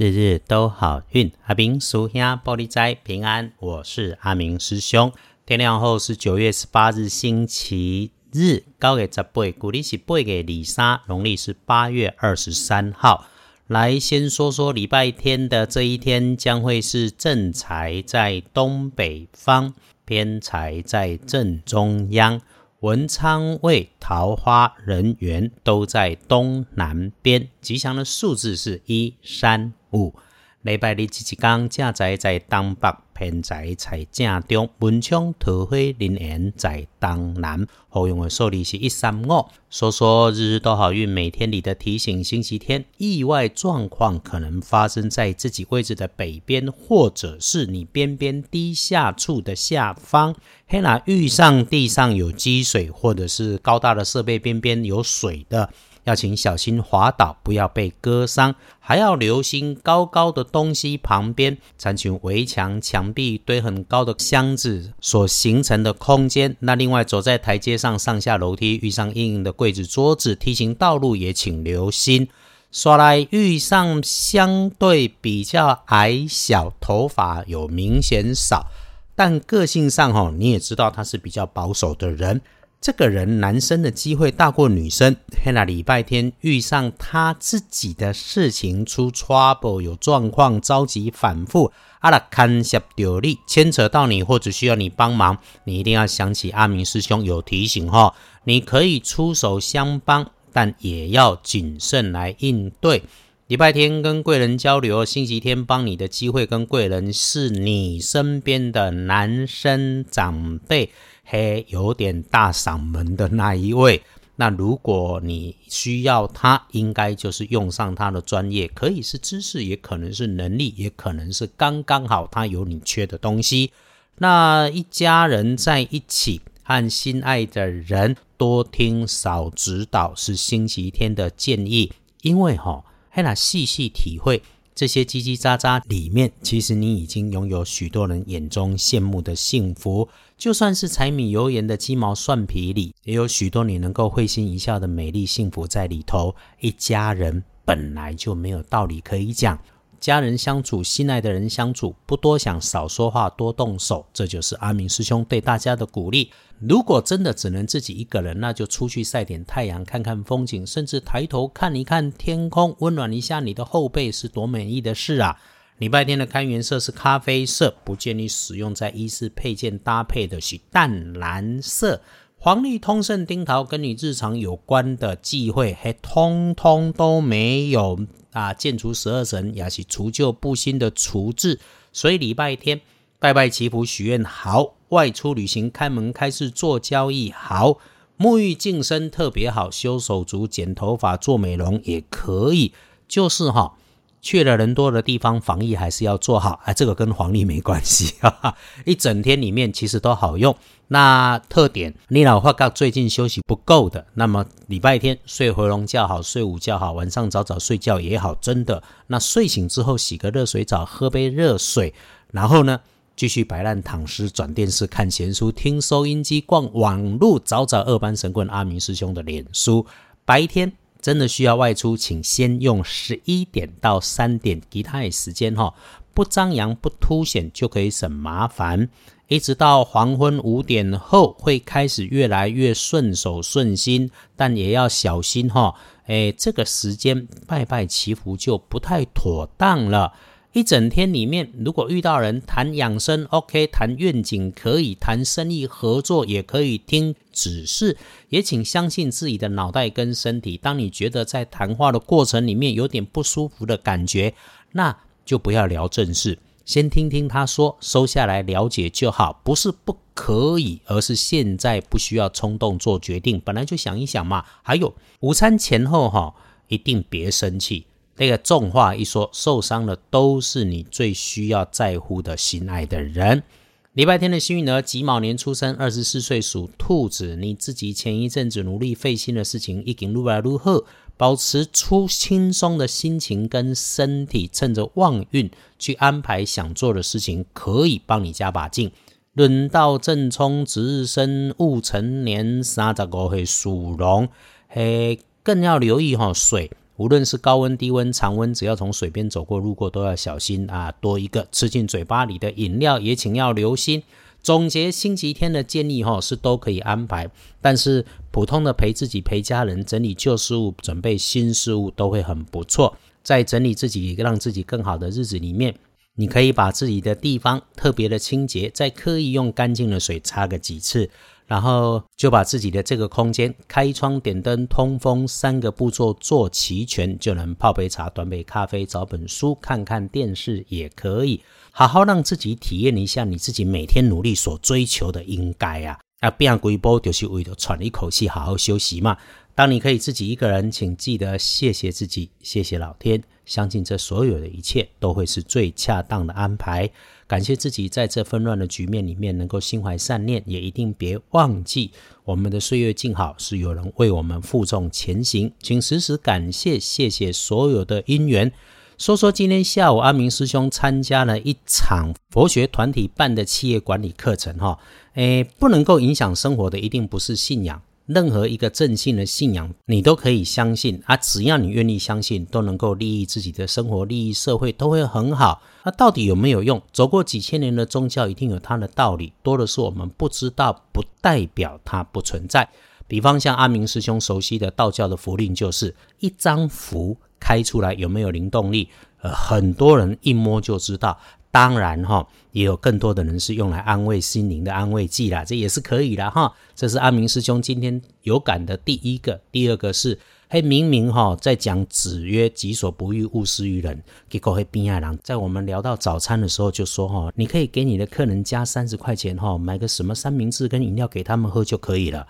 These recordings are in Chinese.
日日都好运，阿明属兄玻璃斋平安。我是阿明师兄。天亮后是九月十八日星期日，高给十八，古历是八月二三，农历是八月二十三号。来先说说礼拜天的这一天，将会是正财在东北方，偏财在正中央。文昌位、桃花、人缘都在东南边，吉祥的数字是一、三、有。礼拜日即一天，正在在东北。偏财在正中，文昌桃花人缘在东南。好用的数字是一三五。说说日日都好运，每天里的提醒：星期天意外状况可能发生在自己位置的北边，或者是你边边低下处的下方。黑啦遇上地上有积水，或者是高大的设备边边有水的。要请小心滑倒，不要被割伤，还要留心高高的东西旁边，残群围墙、墙壁堆很高的箱子所形成的空间。那另外走在台阶上上下楼梯，遇上硬硬的柜子、桌子，梯形道路也请留心。刷来遇上相对比较矮小，头发有明显少，但个性上哈，你也知道他是比较保守的人。这个人男生的机会大过女生。嘿，那礼拜天遇上他自己的事情出 trouble 有状况着急反复，阿拉看下丢力牵扯到你或者需要你帮忙，你一定要想起阿明师兄有提醒哈，你可以出手相帮，但也要谨慎来应对。礼拜天跟贵人交流，星期天帮你的机会跟贵人是你身边的男生长辈。嘿，有点大嗓门的那一位，那如果你需要他，应该就是用上他的专业，可以是知识，也可能是能力，也可能是刚刚好他有你缺的东西。那一家人在一起，和心爱的人多听少指导，是星期天的建议。因为哈，嘿，那细细体会这些叽叽喳喳里面，其实你已经拥有许多人眼中羡慕的幸福。就算是柴米油盐的鸡毛蒜皮里，也有许多你能够会心一笑的美丽幸福在里头。一家人本来就没有道理可以讲，家人相处，心爱的人相处，不多想，少说话，多动手，这就是阿明师兄对大家的鼓励。如果真的只能自己一个人，那就出去晒点太阳，看看风景，甚至抬头看一看天空，温暖一下你的后背，是多美丽的事啊！礼拜天的开元色是咖啡色，不建议使用在衣饰配件搭配的是淡蓝色。黄历通胜丁桃跟你日常有关的忌讳，还通通都没有啊！建除十二神也是除旧布新的除字，所以礼拜天拜拜祈福许愿好，外出旅行开门开市做交易好，沐浴净身特别好，修手足剪头发做美容也可以，就是哈。去了人多的地方，防疫还是要做好。哎，这个跟黄历没关系，哈哈。一整天里面其实都好用。那特点，你老话告最近休息不够的，那么礼拜天睡回笼觉好，睡午觉好，晚上早早睡觉也好，真的。那睡醒之后洗个热水澡，喝杯热水，然后呢，继续摆烂躺尸，转电视看闲书，听收音机，逛网路，找找二班神棍阿明师兄的脸书。白天。真的需要外出，请先用十一点到三点其他的时间哈，不张扬不凸显就可以省麻烦。一直到黄昏五点后会开始越来越顺手顺心，但也要小心哈。诶，这个时间拜拜祈福就不太妥当了。一整天里面，如果遇到人谈养生，OK；谈愿景可以，谈生意合作也可以听指示。也请相信自己的脑袋跟身体。当你觉得在谈话的过程里面有点不舒服的感觉，那就不要聊正事，先听听他说，收下来了解就好。不是不可以，而是现在不需要冲动做决定，本来就想一想嘛。还有午餐前后哈，一定别生气。那个重话一说，受伤的都是你最需要在乎的心爱的人。礼拜天的幸运儿，己卯年出生，二十四岁属兔子。你自己前一阵子努力费心的事情，已经如来如何？保持出轻松的心情跟身体，趁着旺运去安排想做的事情，可以帮你加把劲。轮到正冲值日生戊辰年三十五岁属龙，嘿，更要留意哈水。无论是高温、低温、常温，只要从水边走过、路过，都要小心啊！多一个吃进嘴巴里的饮料，也请要留心。总结星期天的建议哈，是都可以安排，但是普通的陪自己、陪家人、整理旧事物、准备新事物都会很不错。在整理自己、让自己更好的日子里面，你可以把自己的地方特别的清洁，再刻意用干净的水擦个几次，然后就把自己的这个空间开窗、点灯、通风三个步骤做齐全，就能泡杯茶、端杯咖啡、找本书、看看电视也可以。好好让自己体验一下你自己每天努力所追求的应该啊啊！变规波就是为了喘一口气，好好休息嘛。当你可以自己一个人，请记得谢谢自己，谢谢老天，相信这所有的一切都会是最恰当的安排。感谢自己在这纷乱的局面里面能够心怀善念，也一定别忘记我们的岁月静好是有人为我们负重前行，请时时感谢谢谢所有的因缘。说说今天下午，阿明师兄参加了一场佛学团体办的企业管理课程，哈，诶，不能够影响生活的一定不是信仰，任何一个正信的信仰，你都可以相信啊，只要你愿意相信，都能够利益自己的生活，利益社会，都会很好。那到底有没有用？走过几千年的宗教，一定有它的道理，多的是我们不知道，不代表它不存在。比方像阿明师兄熟悉的道教的符令，就是一张符。开出来有没有灵动力？呃，很多人一摸就知道。当然哈，也有更多的人是用来安慰心灵的安慰剂啦，这也是可以的哈。这是阿明师兄今天有感的第一个。第二个是，嘿，明明哈在讲子曰：“己所不欲，勿施于人。”结果嘿，边爱郎在我们聊到早餐的时候就说哈，你可以给你的客人加三十块钱哈，买个什么三明治跟饮料给他们喝就可以了。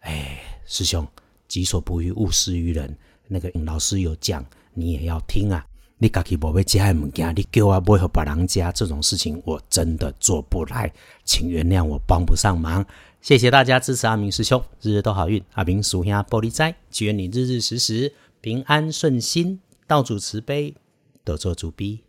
哎，师兄，己所不欲，勿施于人。那个老师有讲，你也要听啊！你家己无要食的物件，你叫我买给别人家这种事情，我真的做不来，请原谅我帮不上忙。谢谢大家支持阿明师兄，日日都好运。阿明属下玻璃斋，祈愿你日日时时平安顺心，道主慈悲，得做主逼。